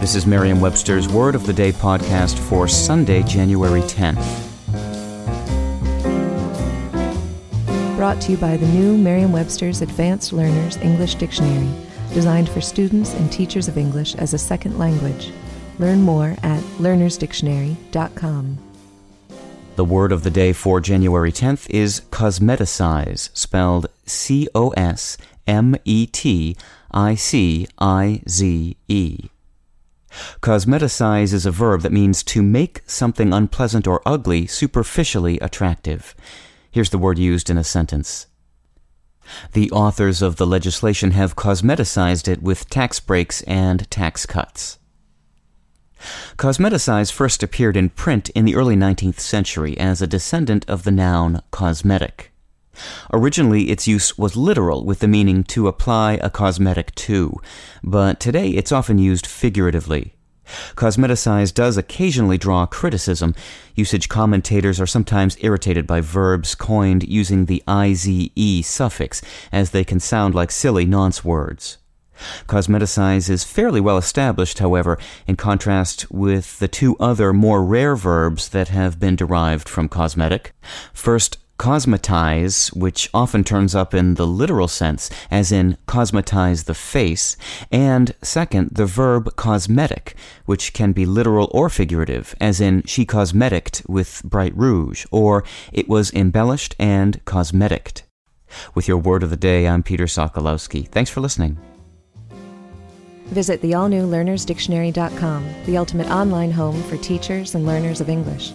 This is Merriam Webster's Word of the Day podcast for Sunday, January 10th. Brought to you by the new Merriam Webster's Advanced Learners English Dictionary, designed for students and teachers of English as a second language. Learn more at learnersdictionary.com. The word of the day for January 10th is cosmeticize, spelled C O S M E T I C I Z E. Cosmeticize is a verb that means to make something unpleasant or ugly superficially attractive. Here's the word used in a sentence. The authors of the legislation have cosmeticized it with tax breaks and tax cuts. Cosmeticize first appeared in print in the early 19th century as a descendant of the noun cosmetic. Originally, its use was literal with the meaning to apply a cosmetic to, but today it's often used figuratively. Cosmeticize does occasionally draw criticism. Usage commentators are sometimes irritated by verbs coined using the IZE suffix, as they can sound like silly nonce words. Cosmeticize is fairly well established, however, in contrast with the two other more rare verbs that have been derived from cosmetic. First, cosmetize, which often turns up in the literal sense, as in cosmetize the face, and second, the verb cosmetic, which can be literal or figurative, as in she cosmeticked with bright rouge, or it was embellished and cosmeticked. With your word of the day, I'm Peter Sokolowski. Thanks for listening. Visit the all new learnersdictionary.com, the ultimate online home for teachers and learners of English.